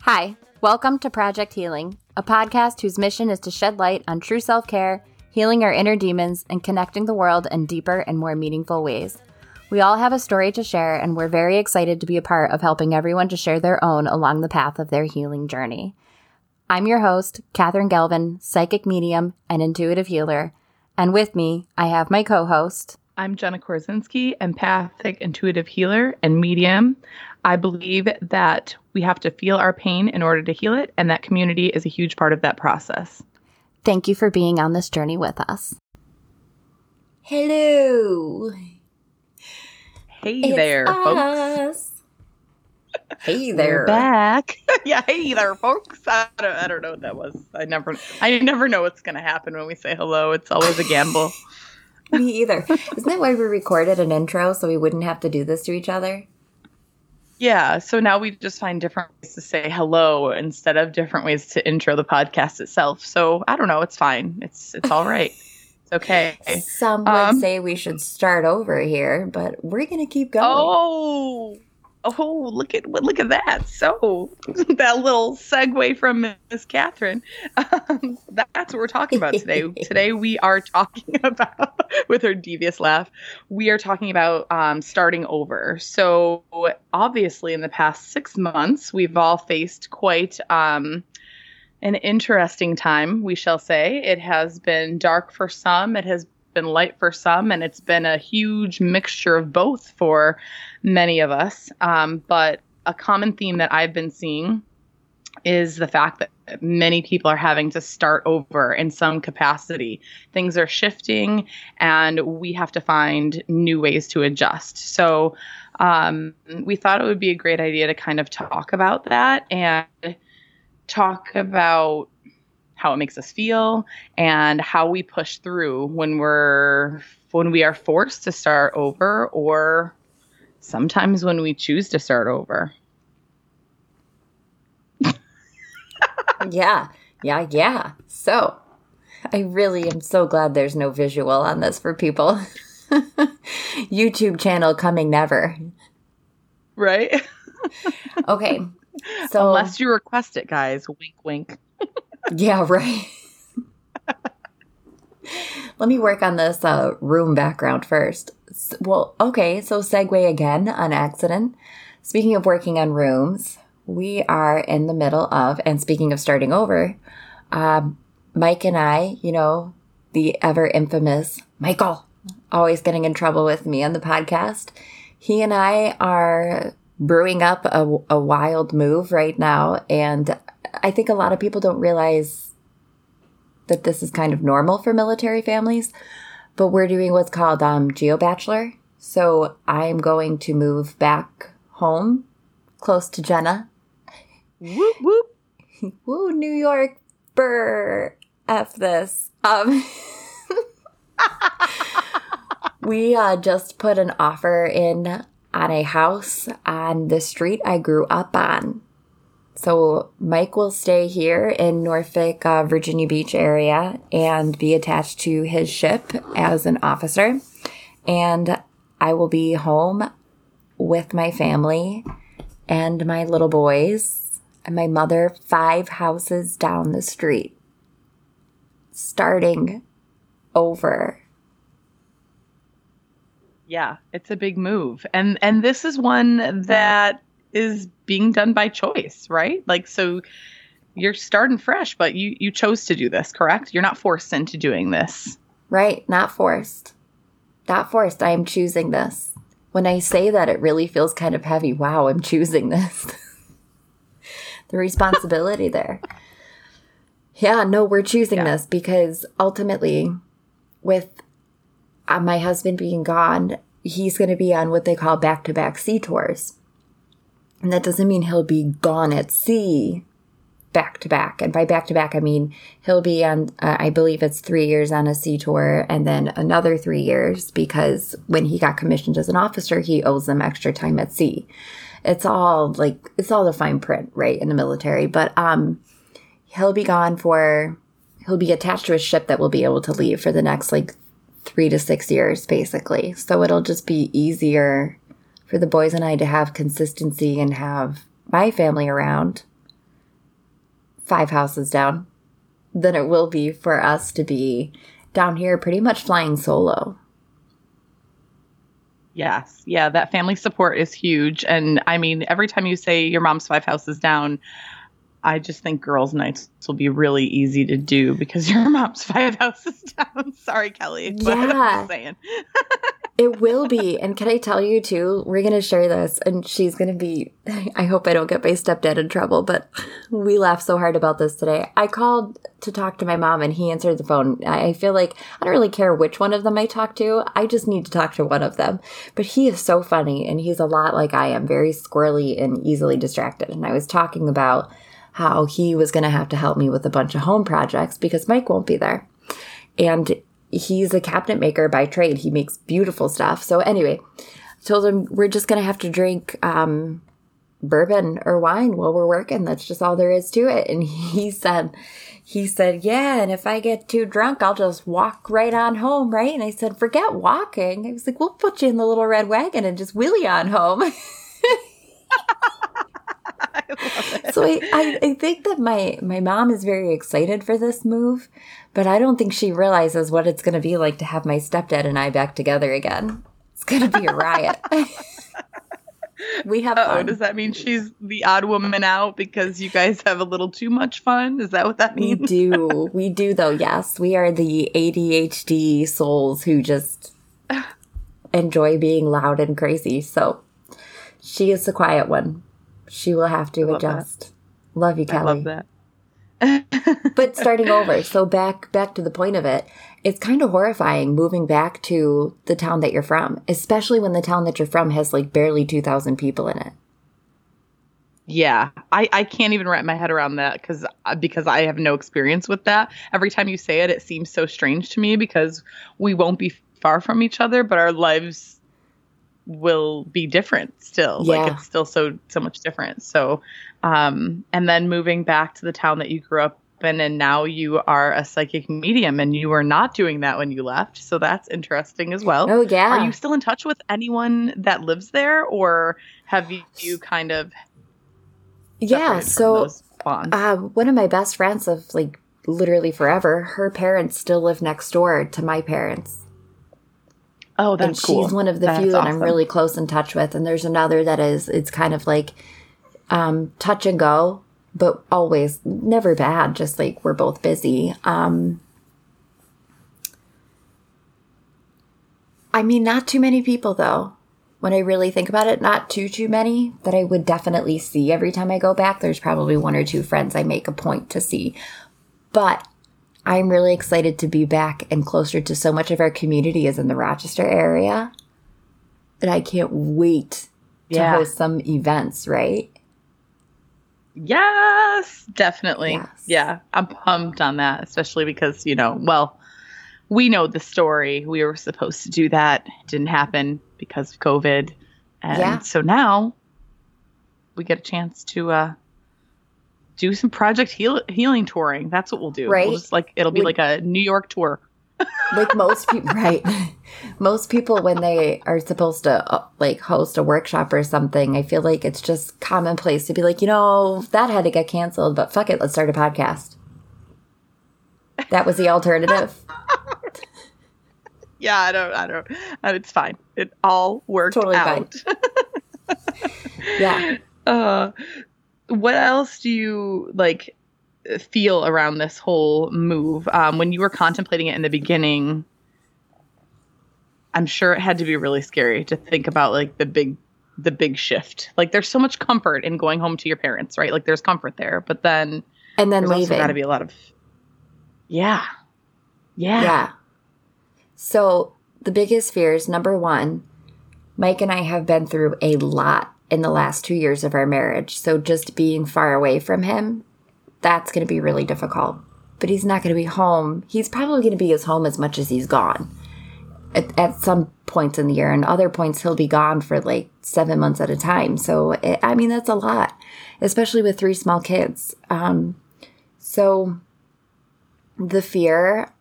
Hi, welcome to Project Healing, a podcast whose mission is to shed light on true self care, healing our inner demons, and connecting the world in deeper and more meaningful ways. We all have a story to share, and we're very excited to be a part of helping everyone to share their own along the path of their healing journey. I'm your host, Katherine Galvin, psychic medium and intuitive healer, and with me, I have my co host. I'm Jenna Korzinski, empathic intuitive healer and medium. I believe that we have to feel our pain in order to heal it, and that community is a huge part of that process. Thank you for being on this journey with us. Hello. Hey It's there, folks. Hey We're there. back. yeah, hey there, folks. I don't, I don't know what that was. I never, I never know what's gonna happen when we say hello. It's always a gamble. Me either. Isn't that why we recorded an intro so we wouldn't have to do this to each other? yeah. So now we just find different ways to say hello instead of different ways to intro the podcast itself. So I don't know. It's fine. It's it's all right. It's okay. Some would Um, say we should start over here, but we're going to keep going. Oh, oh, look at look at that! So that little segue from Miss Catherine. Um, that's what we're talking about today. today we are talking about, with her devious laugh, we are talking about um, starting over. So obviously, in the past six months, we've all faced quite. Um, an interesting time, we shall say. It has been dark for some, it has been light for some, and it's been a huge mixture of both for many of us. Um, but a common theme that I've been seeing is the fact that many people are having to start over in some capacity. Things are shifting, and we have to find new ways to adjust. So, um, we thought it would be a great idea to kind of talk about that and talk about how it makes us feel and how we push through when we're when we are forced to start over or sometimes when we choose to start over. Yeah. Yeah. Yeah. So I really am so glad there's no visual on this for people. YouTube channel coming never. Right? Okay. So Unless you request it, guys. Wink wink. Yeah, right. Let me work on this uh, room background first. Well, okay, so segue again on accident. Speaking of working on rooms, we are in the middle of, and speaking of starting over, um, Mike and I, you know, the ever infamous Michael, always getting in trouble with me on the podcast. He and I are brewing up a, a wild move right now, and I think a lot of people don't realize that this is kind of normal for military families, but we're doing what's called um, Geo Bachelor. So I'm going to move back home, close to Jenna. Whoop whoop. Woo, New York, brr, f this. Um, we uh, just put an offer in on a house on the street I grew up on. So Mike will stay here in Norfolk, uh, Virginia Beach area and be attached to his ship as an officer. And I will be home with my family and my little boys and my mother five houses down the street. Starting over. Yeah, it's a big move. And and this is one that is being done by choice, right? Like so you're starting fresh, but you you chose to do this, correct? You're not forced into doing this. Right? Not forced. Not forced. I am choosing this. When I say that, it really feels kind of heavy. Wow, I'm choosing this. the responsibility there. Yeah, no, we're choosing Yeah. this because ultimately, with uh, my husband being gone, he's going to be on what they call back to back sea tours. And that doesn't mean he'll be gone at sea back to back. And by back to back, I mean he'll be on, uh, I believe it's three years on a sea tour and then another three years because when he got commissioned as an officer, he owes them extra time at sea. It's all like, it's all the fine print, right, in the military. But um, he'll be gone for, he'll be attached to a ship that will be able to leave for the next like three to six years, basically. So it'll just be easier for the boys and I to have consistency and have my family around five houses down than it will be for us to be down here pretty much flying solo. Yes. Yeah, that family support is huge. And I mean, every time you say your mom's five houses down, I just think girls' nights will be really easy to do because your mom's five houses down. Sorry, Kelly. Yeah. I'm saying. It will be. And can I tell you too, we're going to share this and she's going to be, I hope I don't get my stepdad in trouble, but we laughed so hard about this today. I called to talk to my mom and he answered the phone. I feel like I don't really care which one of them I talk to. I just need to talk to one of them. But he is so funny and he's a lot like I am, very squirrely and easily distracted. And I was talking about how he was going to have to help me with a bunch of home projects because Mike won't be there. And he's a cabinet maker by trade. He makes beautiful stuff. So anyway, told him we're just gonna have to drink um, bourbon or wine while we're working. That's just all there is to it. And he said, he said, yeah. And if I get too drunk, I'll just walk right on home, right? And I said, forget walking. I was like, we'll put you in the little red wagon and just wheelie on home. so I, I, I think that my my mom is very excited for this move, but I don't think she realizes what it's going to be like to have my stepdad and I back together again. It's going to be a riot. we have Oh, does that mean she's the odd woman out because you guys have a little too much fun? Is that what that means we do. We do though. Yes, we are the ADHD souls who just enjoy being loud and crazy. So she is the quiet one. She will have to love that. adjust. Love you, I Kelly. love that. but starting over so back back to the point of it it's kind of horrifying moving back to the town that you're from especially when the town that you're from has like barely 2000 people in it Yeah, I, I can't even wrap my head around that because uh, because I have no experience with that. Every time you say it, it seems so strange to me because we won't be far from each other, but our lives will be different still. Yeah. Like it's still so so much different. So, um, and then moving back to the town that you grew up in, and now you are a psychic medium, and you were not doing that when you left. So that's interesting as well. oh yeah Are you still in touch with anyone that lives there, or have you, you kind of yeah so uh, one of my best friends of like literally forever her parents still live next door to my parents oh, that's and cool. she's one of the That's few that I'm really close in touch with. And there's another that is it's kind of like um, touch and go, but always never bad. Just like we're both busy. Um, I mean, not too many people though. When I really think about it, not too too many that I would definitely see every time I go back. There's probably one or two friends I make a point to see, but I'm really excited to be back and closer to so much of our community is in the Rochester area. And I can't wait to Yeah. host some events, right? Yes, definitely. Yes. Yeah, I'm pumped on that, especially because, you know, well, we know the story. We were supposed to do that. It didn't happen because of COVID. And Yeah. so now we get a chance to uh do some project heal- healing touring. That's what we'll do. Right. We'll just like it'll be We- like a New York tour. Like most people, right? Most people, when they are supposed to uh, like host a workshop or something, I feel like it's just commonplace to be like, you know, that had to get canceled, but fuck it, let's start a podcast. That was the alternative. Yeah, I don't I don't uh, it's fine. It all worked Totally out. Yeah. uh what else do you like feel around this whole move? Um when you were contemplating it in the beginning i'm sure it had to be really scary to think about like the big the big shift. Like there's so much comfort in going home to your parents right? Like there's comfort there but then And then there's leaving. got to be a lot of yeah. Yeah. Yeah. So the biggest fears number one, Mike and I have been through a lot in the last two years of our marriage. So just being far away from him, that's going to be really difficult. But he's not going to be home. He's probably going to be as home as much as he's gone at, at some points in the year. And other points, he'll be gone for like seven months at a time. So, it, I mean, that's a lot, especially with three small kids. Um, so the fear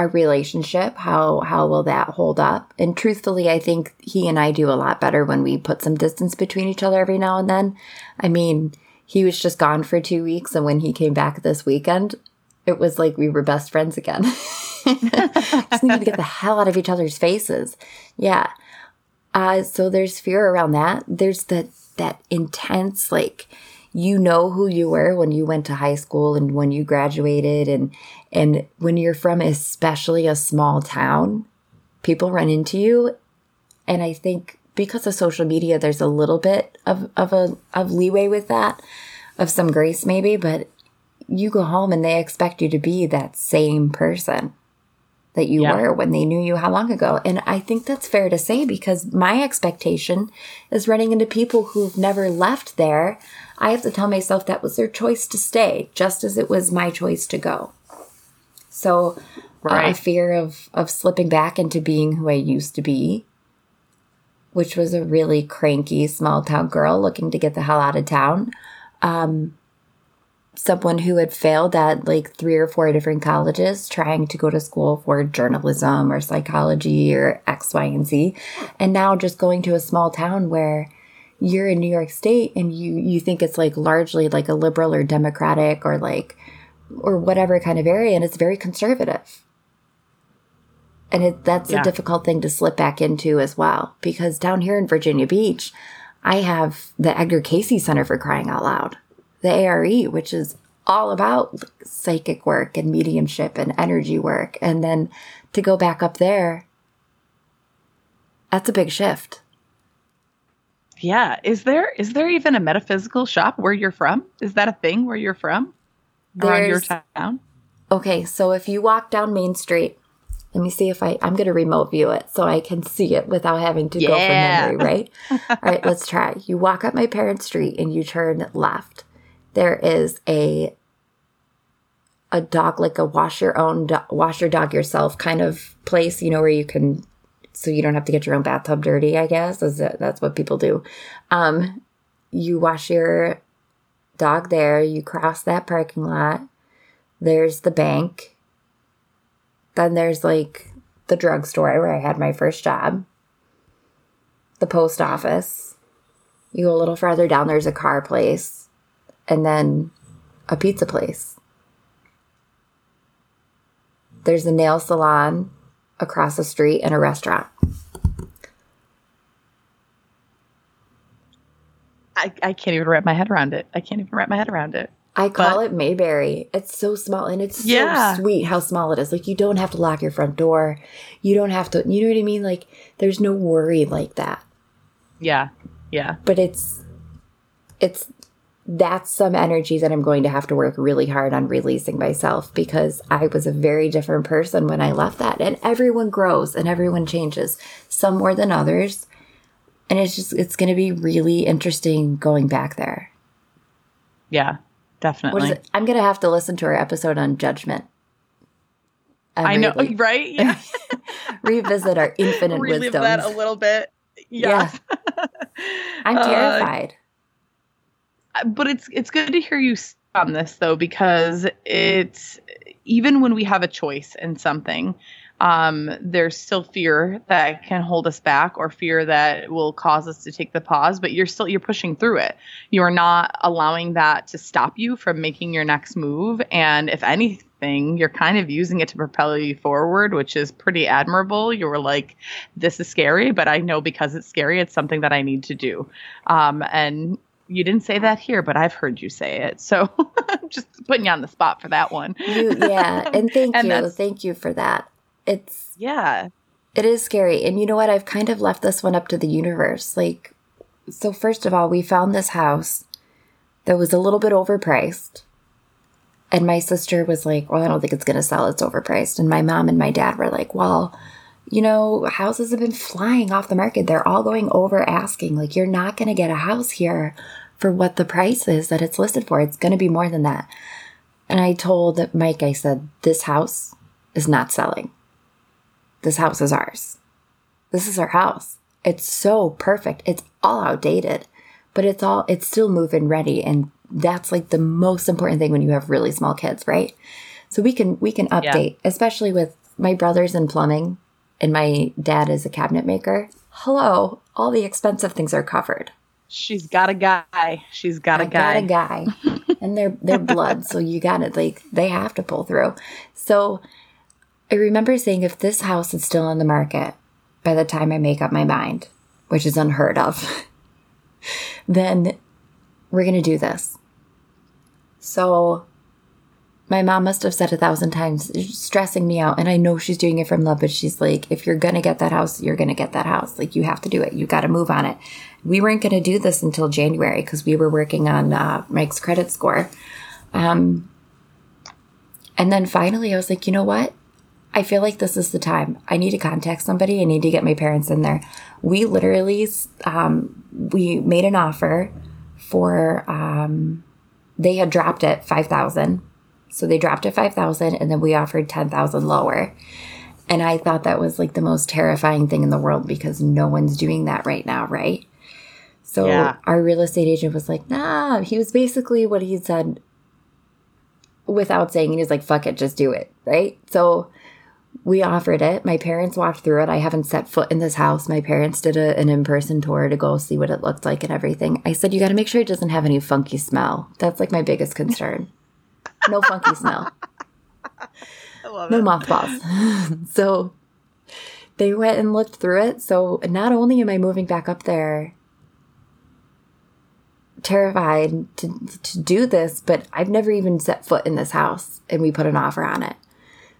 our relationship how how will that hold up? And truthfully i think he and i do a lot better when we put some distance between each other every now and then. I mean he was just gone for two weeks and when he came back this weekend it was like we were best friends again. Just to get the hell out of each other's faces. Yeah. Uh, so there's fear around that. There's that that intense like you know who you were when you went to high school and when you graduated and and when you're from especially a small town people run into you and i think because of social media there's a little bit of of a of leeway with that of some grace maybe but you go home and they expect you to be that same person that you yeah. were when they knew you how long ago. And I think that's fair to say because my expectation is running into people who've never left there I have to tell myself that was their choice to stay, just as it was my choice to go. So, right. a fear of of slipping back into being who I used to be, which was a really cranky small town girl looking to get the hell out of town. Um, someone who had failed at like three or four different colleges trying to go to school for journalism or psychology or X, Y, and Z. And now just going to a small town where you're in New York State and you you think it's like largely like a liberal or democratic or like or whatever kind of area and it's very conservative. And it, that's yeah. a difficult thing to slip back into as well because down here in Virginia Beach, I have the Edgar Cayce Center for crying out loud. The ARE, which is all about psychic work and mediumship and energy work. And then to go back up there, that's a big shift. Yeah. Is there is there even a metaphysical shop where you're from? Is that a thing where you're from? Around your town? Okay, so if you walk down Main Street, let me see if I I'm gonna remote view it so I can see it without having to yeah. go from memory, right? All right, let's try. You walk up my parents' street and you turn left. There is a a dog like a wash your own do- wash your dog yourself kind of place, you know, where you can so you don't have to get your own bathtub dirty, I guess. Is that, that's what people do. Um, you wash your dog there, you cross that parking lot. There's the bank. Then there's like the drugstore where I had my first job. The post office. You go a little farther down, there's a car place. And then a pizza place. There's a nail salon across the street and a restaurant. I, I can't even wrap my head around it. I can't even wrap my head around it. I call but, it Mayberry. It's so small and it's so yeah. sweet how small it is. Like you don't have to lock your front door. You don't have to you know what I mean? Like there's no worry like that. Yeah. Yeah. But it's it's that's some energy that I'm going to have to work really hard on releasing myself because I was a very different person when I left that. And everyone grows and everyone changes, some more than others. And it's just, it's going to be really interesting going back there. Yeah, definitely. I'm going to have to listen to our episode on judgment. I know, re- right? Yeah. revisit our infinite Relive wisdom. that a little bit. Yeah. yeah. I'm uh, terrified. Uh, but it's it's good to hear you on this though because it's even when we have a choice in something um, there's still fear that can hold us back or fear that will cause us to take the pause but you're still you're pushing through it you're not allowing that to stop you from making your next move and if anything you're kind of using it to propel you forward which is pretty admirable you were like this is scary but i know because it's scary it's something that i need to do um, and you didn't say that here, but I've heard you say it. So just putting you on the spot for that one. You, yeah. And thank and you. Thank you for that. It's, yeah, it is scary. And you know what? I've kind of left this one up to the universe. Like, so first of all, we found this house that was a little bit overpriced. And my sister was like, Well, I don't think it's going to sell. It's overpriced. And my mom and my dad were like, Well, you know, houses have been flying off the market. They're all going over asking. Like, you're not going to get a house here for what the price is that it's listed for. It's going to be more than that. And I told Mike, I said, this house is not selling. This house is ours. This is our house. It's so perfect. It's all outdated, but it's all, it's still moving ready. And that's like the most important thing when you have really small kids, right? So we can, we can update, yeah. especially with my brother's in plumbing and my dad is a cabinet maker. Hello, all the expensive things are covered. She's got a guy. She's got a I guy. got a guy, and they're they're blood, so you got it. Like they have to pull through. So I remember saying, if this house is still on the market by the time I make up my mind, which is unheard of, then we're gonna do this. So my mom must have said a thousand times, stressing me out. And I know she's doing it from love, but she's like, if you're going to get that house, you're going to get that house. Like, you have to do it. You got to move on it. We weren't going to do this until January because we were working on uh, Mike's credit score. Um, and then finally, I was like, you know what? I feel like this is the time. I need to contact somebody. I need to get my parents in there. We literally, um, we made an offer for, um, they had dropped it 5,000 so they dropped it 5,000 and then we offered 10,000 lower. And I thought that was like the most terrifying thing in the world because no one's doing that right now, right? So Yeah. our real estate agent was like, nah, he was basically what he said without saying, he was like, fuck it, just do it, right? So we offered it. My parents walked through it. I haven't set foot in this house. My parents did a, an in person tour to go see what it looked like and everything. I said, you got to make sure it doesn't have any funky smell. That's like my biggest concern. No funky smell. I love No it. mothballs. so they went and looked through it. So not only am I moving back up there terrified to, to do this, but I've never even set foot in this house and we put an offer on it.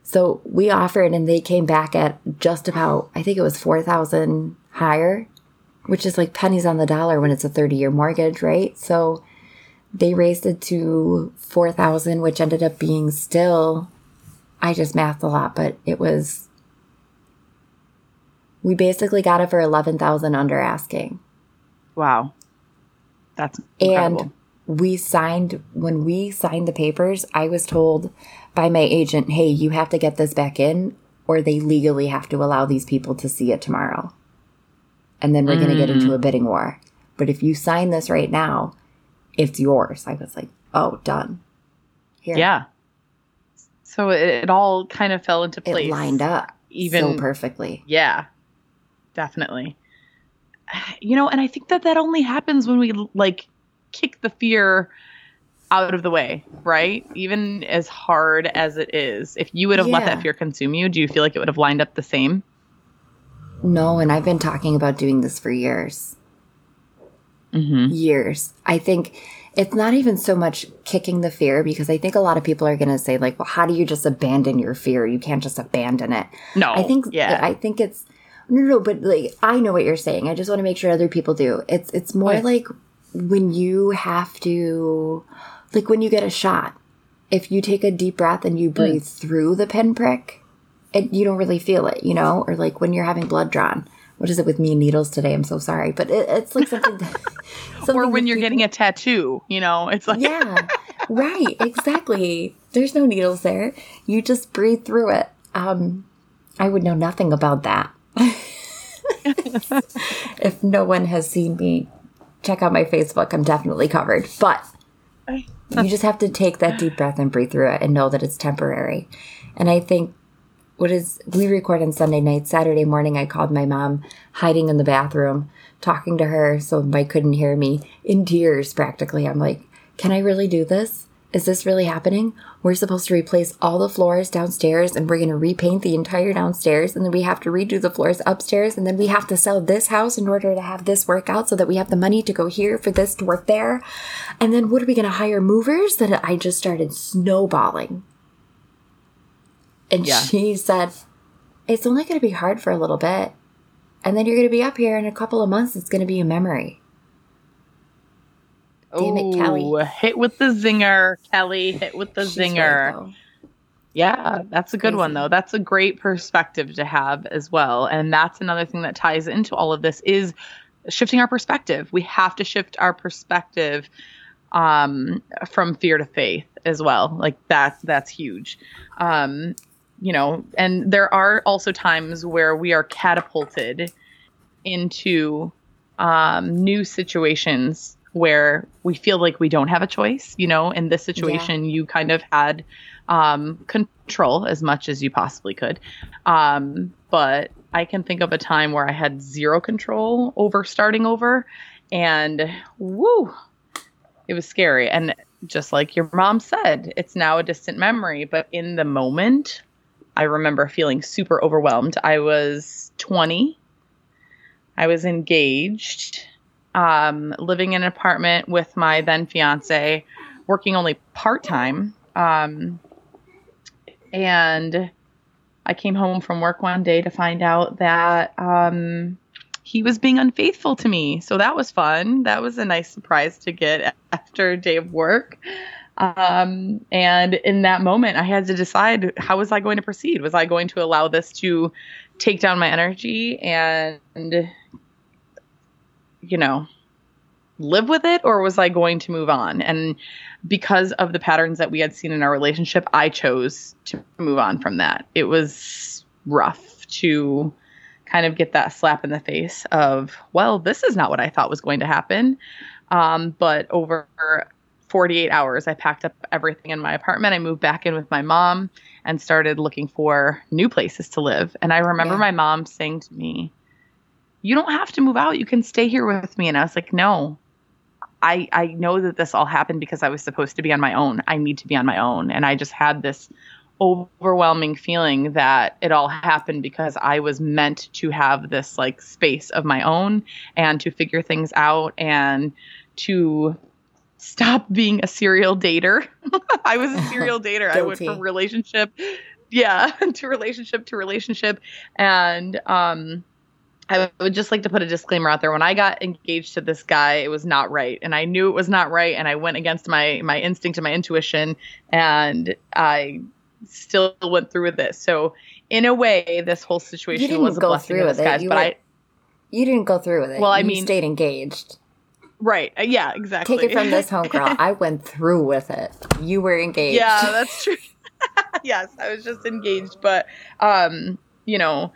So we offered and they came back at just about, I think it was 4,000 higher, which is like pennies on the dollar when it's a 30 year mortgage, right? So they raised it to 4,000, which ended up being still, I just mathed a lot, but it was, we basically got it for 11,000 under asking. Wow. That's incredible. And we signed, when we signed the papers, I was told by my agent, hey, you have to get this back in, or they legally have to allow these people to see it tomorrow. And then we're going to get into a mm. bidding war. But if you sign this right now, it's yours. I was like, oh, done. Here. yeah. So it, it all kind of fell into place. It lined up Even so perfectly. Yeah, definitely. You know, and I think that that only happens when we like kick the fear out of the way, right? Even as hard as it is. If you would have let that fear consume you, do you feel like it would have lined up the same? No, and I've been talking about doing this for years. Mm-hmm. years. I think it's not even so much kicking the fear because I think a lot of people are going to say like, well, how do you just abandon your fear? You can't just abandon it. No. I think yeah. I think it's no, no, but like I know what you're saying. I just want to make sure other people do. It's it's more yeah. like when you have to like when you get a shot. If you take a deep breath and you breathe through the pinprick, it, you don't really feel it, you know? Or like when you're having blood drawn. What is it with me and needles today? I'm so sorry, but it, it's like something. that- or when you're people- getting a tattoo, you know, it's like yeah, right, exactly. There's no needles there. You just breathe through it. Um, I would know nothing about that. if no one has seen me, check out my Facebook. I'm definitely covered. But you just have to take that deep breath and breathe through it and know that it's temporary. And I think what is we record on Sunday night, Saturday morning I called my mom hiding in the bathroom, talking to her so Mike couldn't hear me in tears practically. I'm like, "Can I really do this? Is this really happening? We're supposed to replace all the floors downstairs and we're going to repaint the entire downstairs and then we have to redo the floors upstairs and then we have to sell this house in order to have this work out so that we have the money to go here for this to work there. And then what are we going to hire movers? That I just started snowballing. And Yeah. she said, It's only going to be hard for a little bit. And then you're going to be up here in a couple of months. It's going to be a memory. Damn it, Kelly. Hit with the zinger, Kelly. Hit with the right, zinger. Yeah, that's a good one though. That's a great perspective to have as well. And that's another thing that ties into all of this is shifting our perspective. We have to shift our perspective um from fear to faith as well. Like that's that's huge. Um you know, and there are also times where we are catapulted into um new situations where we feel like we don't have a choice, you know, in this situation you kind of had um, control as much as you possibly could. Um, but I can think of a time where I had zero control over starting over, and woo, it was scary. And just like your mom said, it's now a distant memory, but in the moment, I remember feeling super overwhelmed. I was 20. I was engaged, um, living in an apartment with my then fiance, working only part time. Um, and I came home from work one day to find out that um, he was being unfaithful to me. So that was fun. That was a nice surprise to get after a day of work. Um, and in that moment, I had to decide how was I going to proceed? Was I going to allow this to take down my energy and, you know, live with it, or was I going to move on? And because of the patterns that we had seen in our relationship, I chose to move on from that. It was rough to kind of get that slap in the face of, well, this is not what I thought was going to happen. Um, but over 48 hours, I packed up everything in my apartment. I moved back in with my mom and started looking for new places to live. And I remember yeah. my mom saying to me, You don't have to move out. You can stay here with me. And I was like, No, I, I know that this all happened because I was supposed to be on my own. I need to be on my own. And I just had this overwhelming feeling that it all happened because I was meant to have this like space of my own and to figure things out and to stop being a serial dater. I was a serial dater. I went from relationship yeah, to relationship to relationship and um I would just like to put a disclaimer out there. When I got engaged to this guy, it was not right, and I knew it was not right, and I went against my my instinct and my intuition, and I still went through with this. So, in a way, this whole situation was a blessing in disguise. But were, I, you didn't go through with it. Well, I you mean, stayed engaged. Right. Uh, yeah. Exactly. Take it from this homegirl. I went through with it. You were engaged. Yeah, that's true. yes, I was just engaged, but um, you know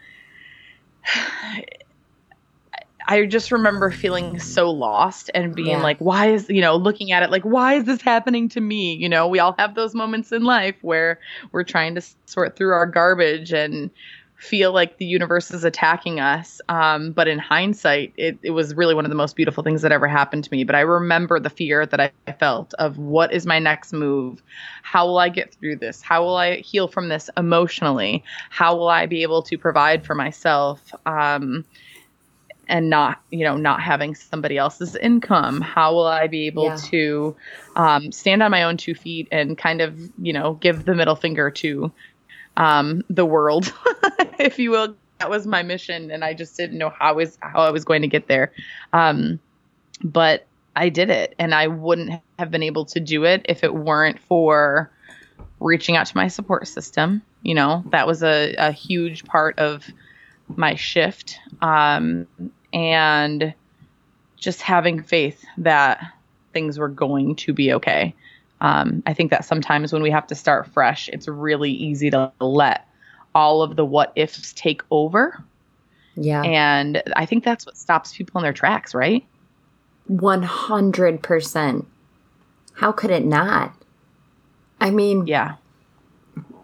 I just remember feeling so lost and being yeah. like, why is, you know, looking at it like, why is this happening to me? You know, we all have those moments in life where we're trying to sort through our garbage and feel like the universe is attacking us. Um, but in hindsight, it, it was really one of the most beautiful things that ever happened to me. But I remember the fear that I felt of what is my next move? How will I get through this? How will I heal from this emotionally? How will I be able to provide for myself? Um, and not you know not having somebody else's income how will i be able yeah. to um, stand on my own two feet and kind of you know give the middle finger to um, the world if you will? That was my mission and i just didn't know how was how i was going to get there. Um, but i did it and i wouldn't have been able to do it if it weren't for reaching out to my support system. You know that was a, a huge part of my shift um, and just having faith that things were going to be okay. Um, I think that sometimes when we have to start fresh, it's really easy to let all of the what ifs take over. Yeah. And I think that's what stops people in their tracks, right? 100%. How could it not? I mean, yeah.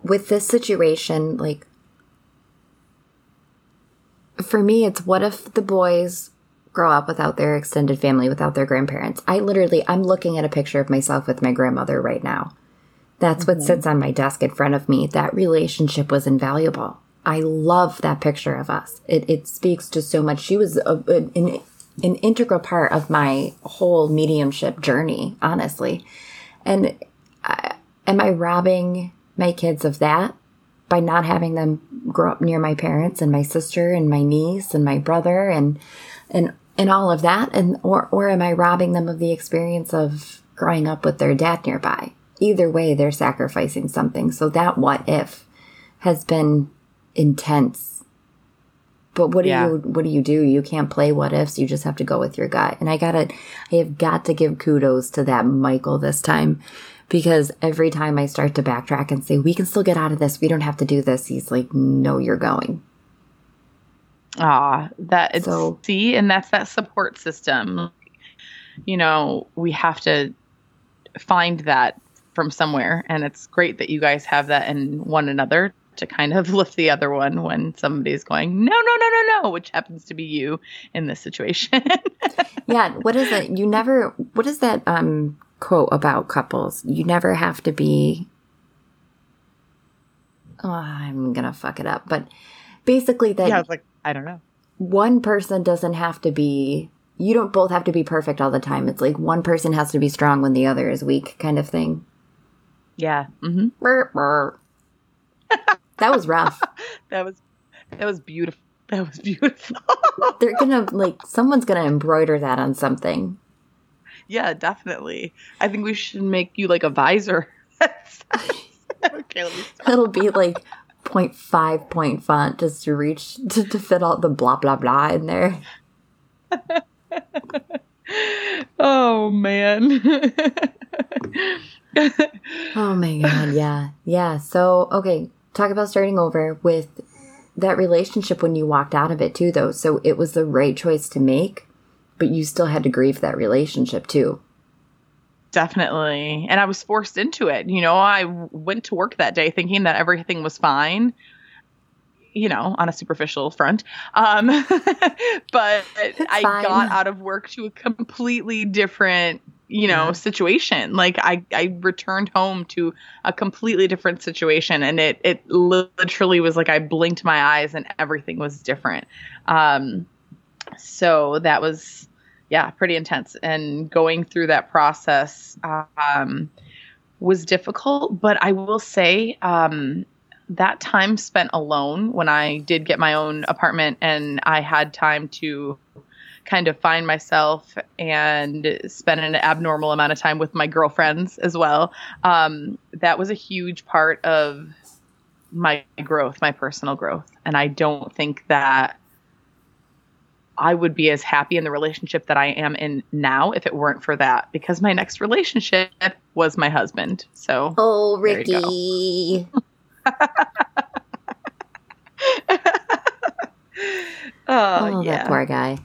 With this situation, like for me, it's what if the boys grow up without their extended family, without their grandparents? I literally, I'm looking at a picture of myself with my grandmother right now. That's mm-hmm. what sits on my desk in front of me. That relationship was invaluable. I love that picture of us. It, it speaks to so much. She was a, an, an integral part of my whole mediumship journey, honestly. And I, am I robbing my kids of that? By not having them grow up near my parents and my sister and my niece and my brother and and and all of that and or or am I robbing them of the experience of growing up with their dad nearby? Either way, they're sacrificing something. So that what if has been intense. But what do yeah. you what do you do? You can't play what ifs. You just have to go with your gut. And I gotta I have got to give kudos to that Michael this time because every time I start to backtrack and say, we can still get out of this, we don't have to do this, he's like, no, you're going. Ah, that is so, see, and that's that support system. You know, we have to find that from somewhere. And it's great that you guys have that in one another to kind of lift the other one when somebody's going, no, no, no, no, no, which happens to be you in this situation. yeah. What is it? You never, what is that um, quote about couples? You never have to be, oh, I'm going to fuck it up. But basically, that. Yeah, I was like, I don't know. One person doesn't have to be you don't both have to be perfect all the time. It's like one person has to be strong when the other is weak, kind of thing. Yeah. Mm-hmm. Burr, burr. that was rough. that was that was beautiful. That was beautiful. They're gonna like someone's gonna embroider that on something. Yeah, definitely. I think we should make you like a visor. okay. It'll be like 0.5 point font just to reach to, to fit all the blah blah blah in there. oh man. oh my god, yeah. Yeah. So, okay, talk about starting over with that relationship when you walked out of it too though. So it was the right choice to make, but you still had to grieve that relationship too. Definitely. And I was forced into it. You know, I went to work that day thinking that everything was fine you know, on a superficial front. Um, but I got out of work to a completely different, you know, yeah. situation. Like I, I returned home to a completely different situation and it, it literally was like I blinked my eyes and everything was different. Um, so that was, yeah, pretty intense. And going through that process, um, was difficult, but I will say, um, that time spent alone when I did get my own apartment and I had time to kind of find myself and spend an abnormal amount of time with my girlfriends as well. Um, that was a huge part of my growth, my personal growth. And I don't think that I would be as happy in the relationship that I am in now if it weren't for that because my next relationship was my husband. So, oh, Ricky. oh, oh yeah. that poor guy.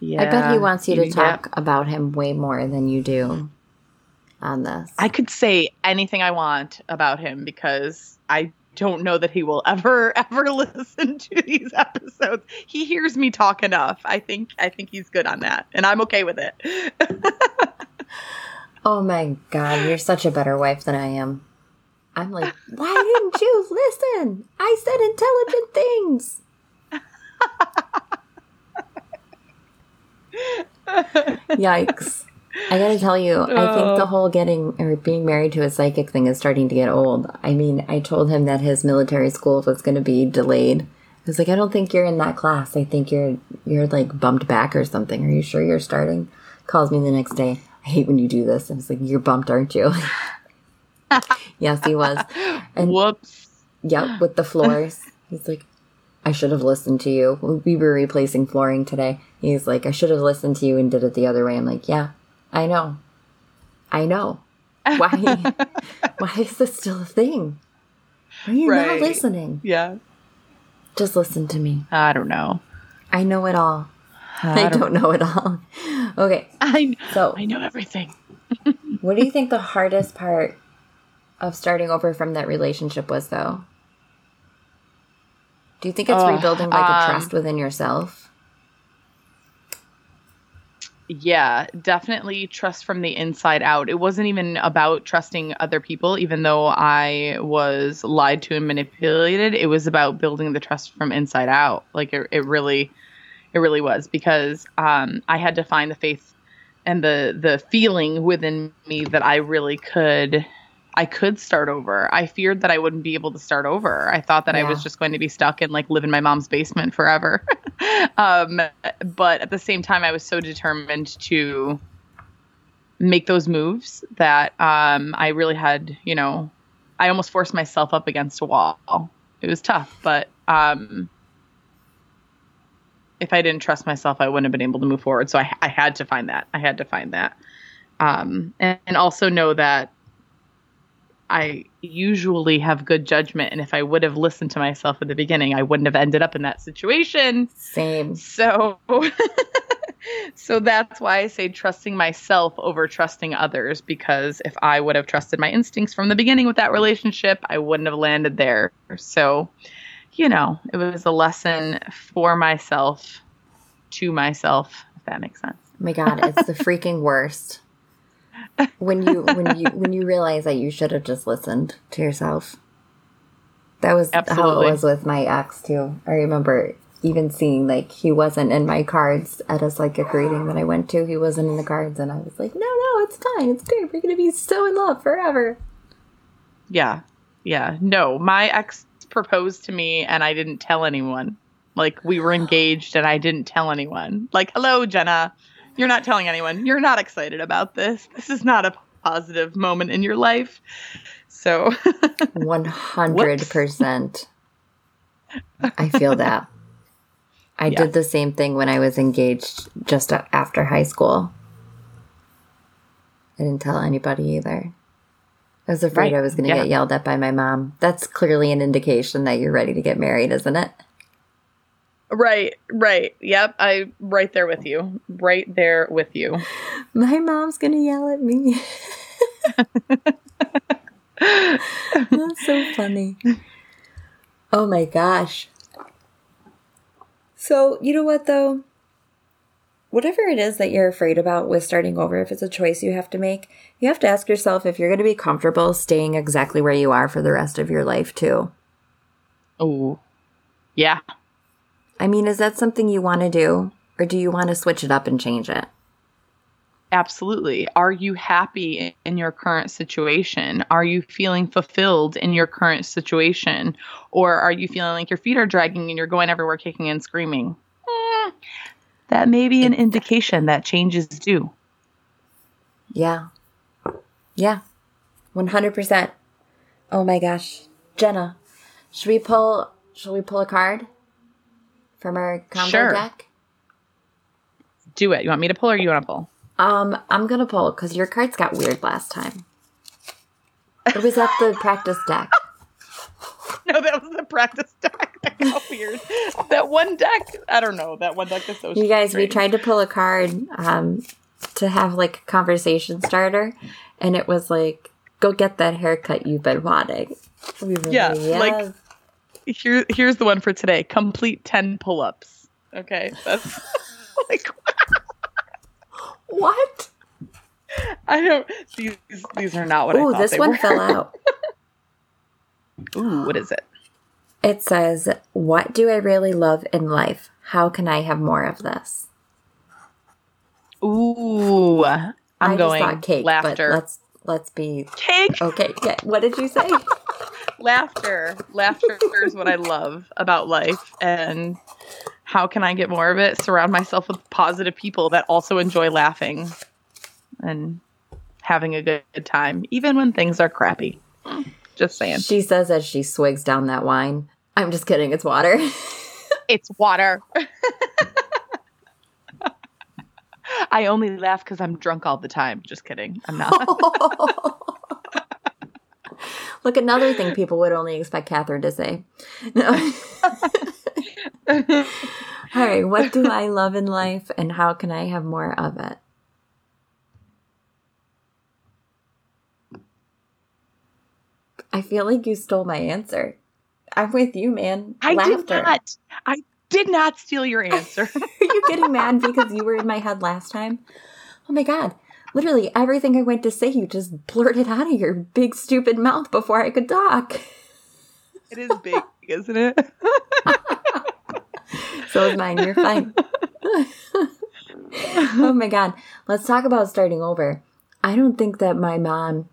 Yeah. I bet he wants you to talk yeah. about him way more than you do on this. I could say anything I want about him because I don't know that he will ever ever listen to these episodes. He hears me talk enough. I think I think he's good on that and I'm okay with it. oh my god, you're such a better wife than I am. I'm like, why didn't you listen? I said intelligent things. Yikes. I gotta tell you, I think the oh. whole getting or being married to a psychic thing is starting to get old. I mean, I told him that his military school was gonna be delayed. I was like, I don't think you're in that class. I think you're you're like bumped back or something. Are you sure you're starting? Calls me the next day. I hate when you do this. I was like, You're bumped, aren't you? yes, he was. And Whoops. Yep, with the floors. He's like, I should have listened to you. We were replacing flooring today. He's like, I should have listened to you and did it the other way. I'm like, yeah, I know. I know. Why? why is this still a thing? Are you right. not listening? Yeah. Just listen to me. I don't know. I know it all. I, I don't, don't know it all. okay. I so I know everything. what do you think the hardest part of starting over from that relationship was though? Do you think it's rebuilding like um, a trust within yourself? Yeah, definitely trust from the inside out. It wasn't even about trusting other people, even though I was lied to and manipulated. It was about building the trust from inside out. Like it, it really, it really was because um, I had to find the faith and the the feeling within me that I really could I could start over. I feared that I wouldn't be able to start over. I thought that yeah. I was just going to be stuck and like live in my mom's basement forever. um, but at the same time, I was so determined to make those moves that um, I really had, you know, I almost forced myself up against a wall. It was tough, but um, if I didn't trust myself, I wouldn't have been able to move forward. So I, I had to find that. I had to find that. Um, and, and also know that I usually have good judgment. And if I would have listened to myself at the beginning, I wouldn't have ended up in that situation. Same. So so that's why I say trusting myself over trusting others because if I would have trusted my instincts from the beginning with that relationship, I wouldn't have landed there. So, you know, it was a lesson for myself to myself, if that makes sense. Oh my god, it's the freaking worst. When you when you when you realize that you should have just listened to yourself. That was Absolutely. how it was with my ex too. I remember even seeing like he wasn't in my cards at us like a psychic reading that I went to. He wasn't in the cards, and I was like, no, no, it's fine, it's great. We're gonna be so in love forever. Yeah. Yeah. No, my ex proposed to me and I didn't tell anyone. Like we were engaged and I didn't tell anyone. Like, hello, Jenna. You're not telling anyone. You're not excited about this. This is not a positive moment in your life. So, One hundred percent. I feel that. I Yeah. did the same thing when I was engaged just after high school. I didn't tell anybody either. I was afraid Right, I was going to yeah. get yelled at by my mom. That's clearly an indication that you're ready to get married, isn't it? Right, right. Yep. I right there with you. Right there with you. My mom's going to yell at me. That's so funny. Oh my gosh. So, you know what though? Whatever it is that you're afraid about with starting over, if it's a choice you have to make, you have to ask yourself if you're going to be comfortable staying exactly where you are for the rest of your life, too. Oh. Yeah. I mean, is that something you want to do? Or do you want to switch it up and change it? Absolutely. Are you happy in your current situation? Are you feeling fulfilled in your current situation? Or are you feeling like your feet are dragging and you're going everywhere kicking and screaming? Eh, that may be an indication that change is due. Yeah. Yeah. 100%. Oh my gosh. Jenna, should we pull should we pull a card from our combo Sure. deck? Do it. You want me to pull or you want to pull? Um, I'm going to pull cuz your cards got weird last time. Or was that the practice deck? No, that was the practice deck. That got weird. That one deck, I don't know. That one deck is so You guys, we tried to pull a card um to have like a conversation starter and it was like go get that haircut you've been wanting. We were Yeah, like- "Yes." Here, here's the one for today. Complete 10 pull-ups. Okay. That's like what? I don't. These these are not what I Oh, thought this they one were. fell out. Ooh, what is it? It says, What do I really love in life? How can I have more of this? Ooh, I'm I going just thought cake, laughter. but let's let's be Cake, okay. yeah, What did you say? laughter, laughter is what I love about life, and how can I get more of it? Surround myself with positive people that also enjoy laughing and having a good, good time, even when things are crappy. Just saying, she says as she swigs down that wine. I'm just kidding. It's water. it's water. I only laugh because I'm drunk all the time. Just kidding. I'm not. Look, another thing people would only expect Catherine to say. No. All right. What do I love in life, and how can I have more of it? I feel like you stole my answer. I'm with you, man. I Laughter. did not. I did not steal your answer. Are you getting mad because you were in my head last time? Oh my god. Literally everything I went to say, you just blurted out of your big stupid mouth before I could talk. it is big, isn't it? So is mine. You're fine. oh my god. Let's talk about starting over. I don't think that my mom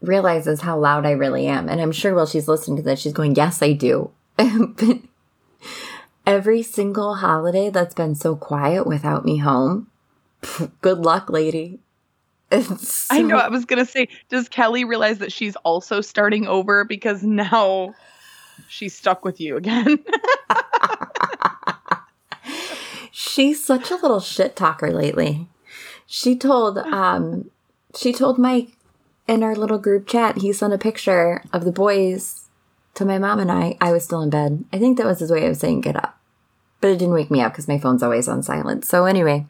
realizes how loud I really am. And I'm sure while she's listening to this, she's going, Yes, I do. but every single holiday that's been so quiet without me home, good luck, lady. It's I know. I was gonna say, does Kelly realize that she's also starting over because now she's stuck with you again? She's such a little shit talker lately. She told um she told Mike in our little group chat, he sent a picture of the boys to my mom and I. I was still in bed. I think that was his way of saying get up. But it didn't wake me up because my phone's always on silent. So anyway,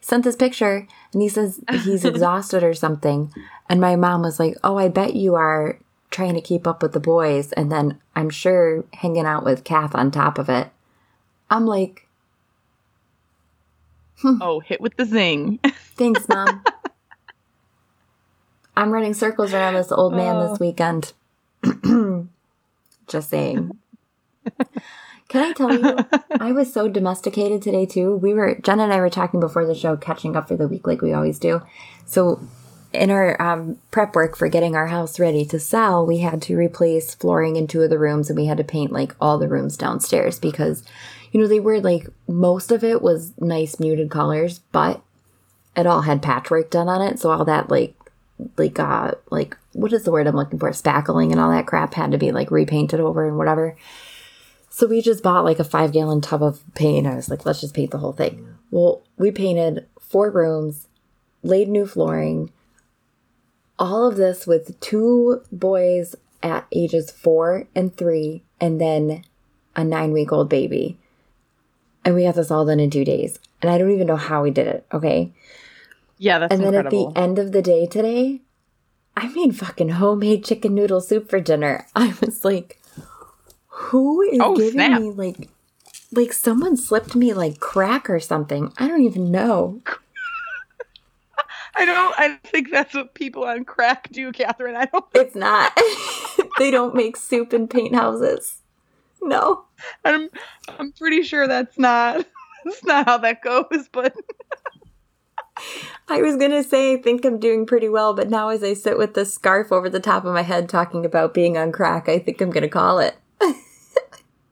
sent this picture and he says he's exhausted or something. And my mom was like, "Oh, I bet you are trying to keep up with the boys." And then I'm sure hanging out with Kath on top of it. I'm like, hmm. oh, hit with the zing. Thanks, mom. I'm running circles around this old man Oh. this weekend. Just saying. Can I tell you, I was so domesticated today too. We were Jen and I were talking before the show, catching up for the week like we always do. So, in our um, prep work for getting our house ready to sell, we had to replace flooring in two of the rooms, and we had to paint like all the rooms downstairs because, you know, they were like most of it was nice muted colors, but it all had patchwork done on it. So all that like like uh like what is the word I'm looking for? Spackling and all that crap had to be like repainted over and whatever. So we just bought like a five gallon tub of paint. I was like, let's just paint the whole thing. Well, we painted four rooms, laid new flooring, all of this with two boys at ages four and three, and then a nine week old baby. And we got this all done in two days. And I don't even know how we did it. Okay. Yeah, that's And then incredible. at the end of the day today, I made fucking homemade chicken noodle soup for dinner. I was like, who is Oh, giving snap. me like like someone slipped me like crack or something. I don't even know. I don't. I think that's what people on crack do, Catherine. I don't. It's not. they don't make soup in paint houses. No. I'm. I'm pretty sure that's not. That's not how that goes. But I was gonna say I think I'm doing pretty well, but now as I sit with this scarf over the top of my head talking about being on crack, I think I'm gonna call it.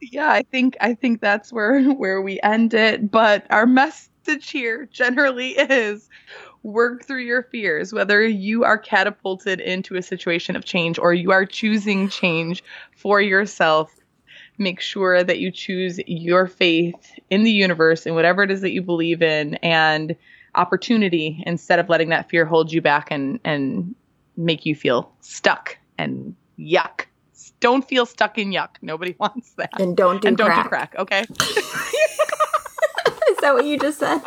Yeah, I think. I think that's where where we end it. But our message here generally is. Work through your fears, whether you are catapulted into a situation of change or you are choosing change for yourself. Make sure that you choose your faith in the universe and whatever it is that you believe in and opportunity instead of letting that fear hold you back and, and make you feel stuck and yuck. Don't feel stuck in yuck. Nobody wants that. And don't do and don't crack. do crack, okay? Is that what you just said?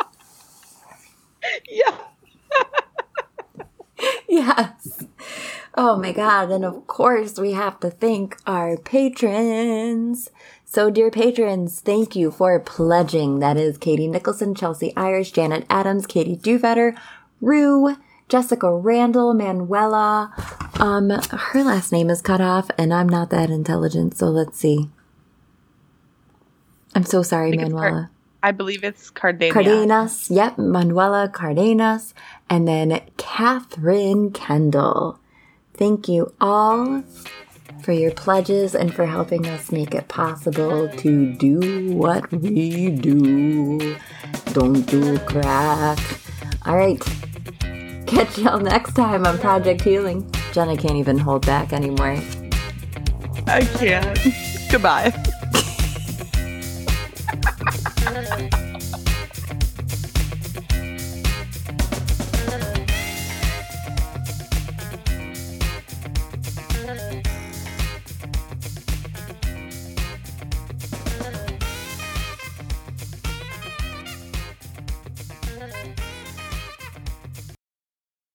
yeah. Yes. Oh my God. And of course, we have to thank our patrons. So, dear patrons, thank you for pledging. That is Katie Nicholson, Chelsea Irish, Janet Adams, Katie Duvetter, Rue, Jessica Randall, Manuela. Um, her last name is cut off, and I'm not that intelligent, so let's see. I'm so sorry, Car- Manuela. I believe it's Cardania. Cardenas, yep, Manuela Cardenas, and then Catherine Kendall. Thank you all for your pledges and for helping us make it possible to do what we do. Don't do crack. All right. Catch y'all next time on Project Healing. Jenna can't even hold back anymore. I can't. Goodbye.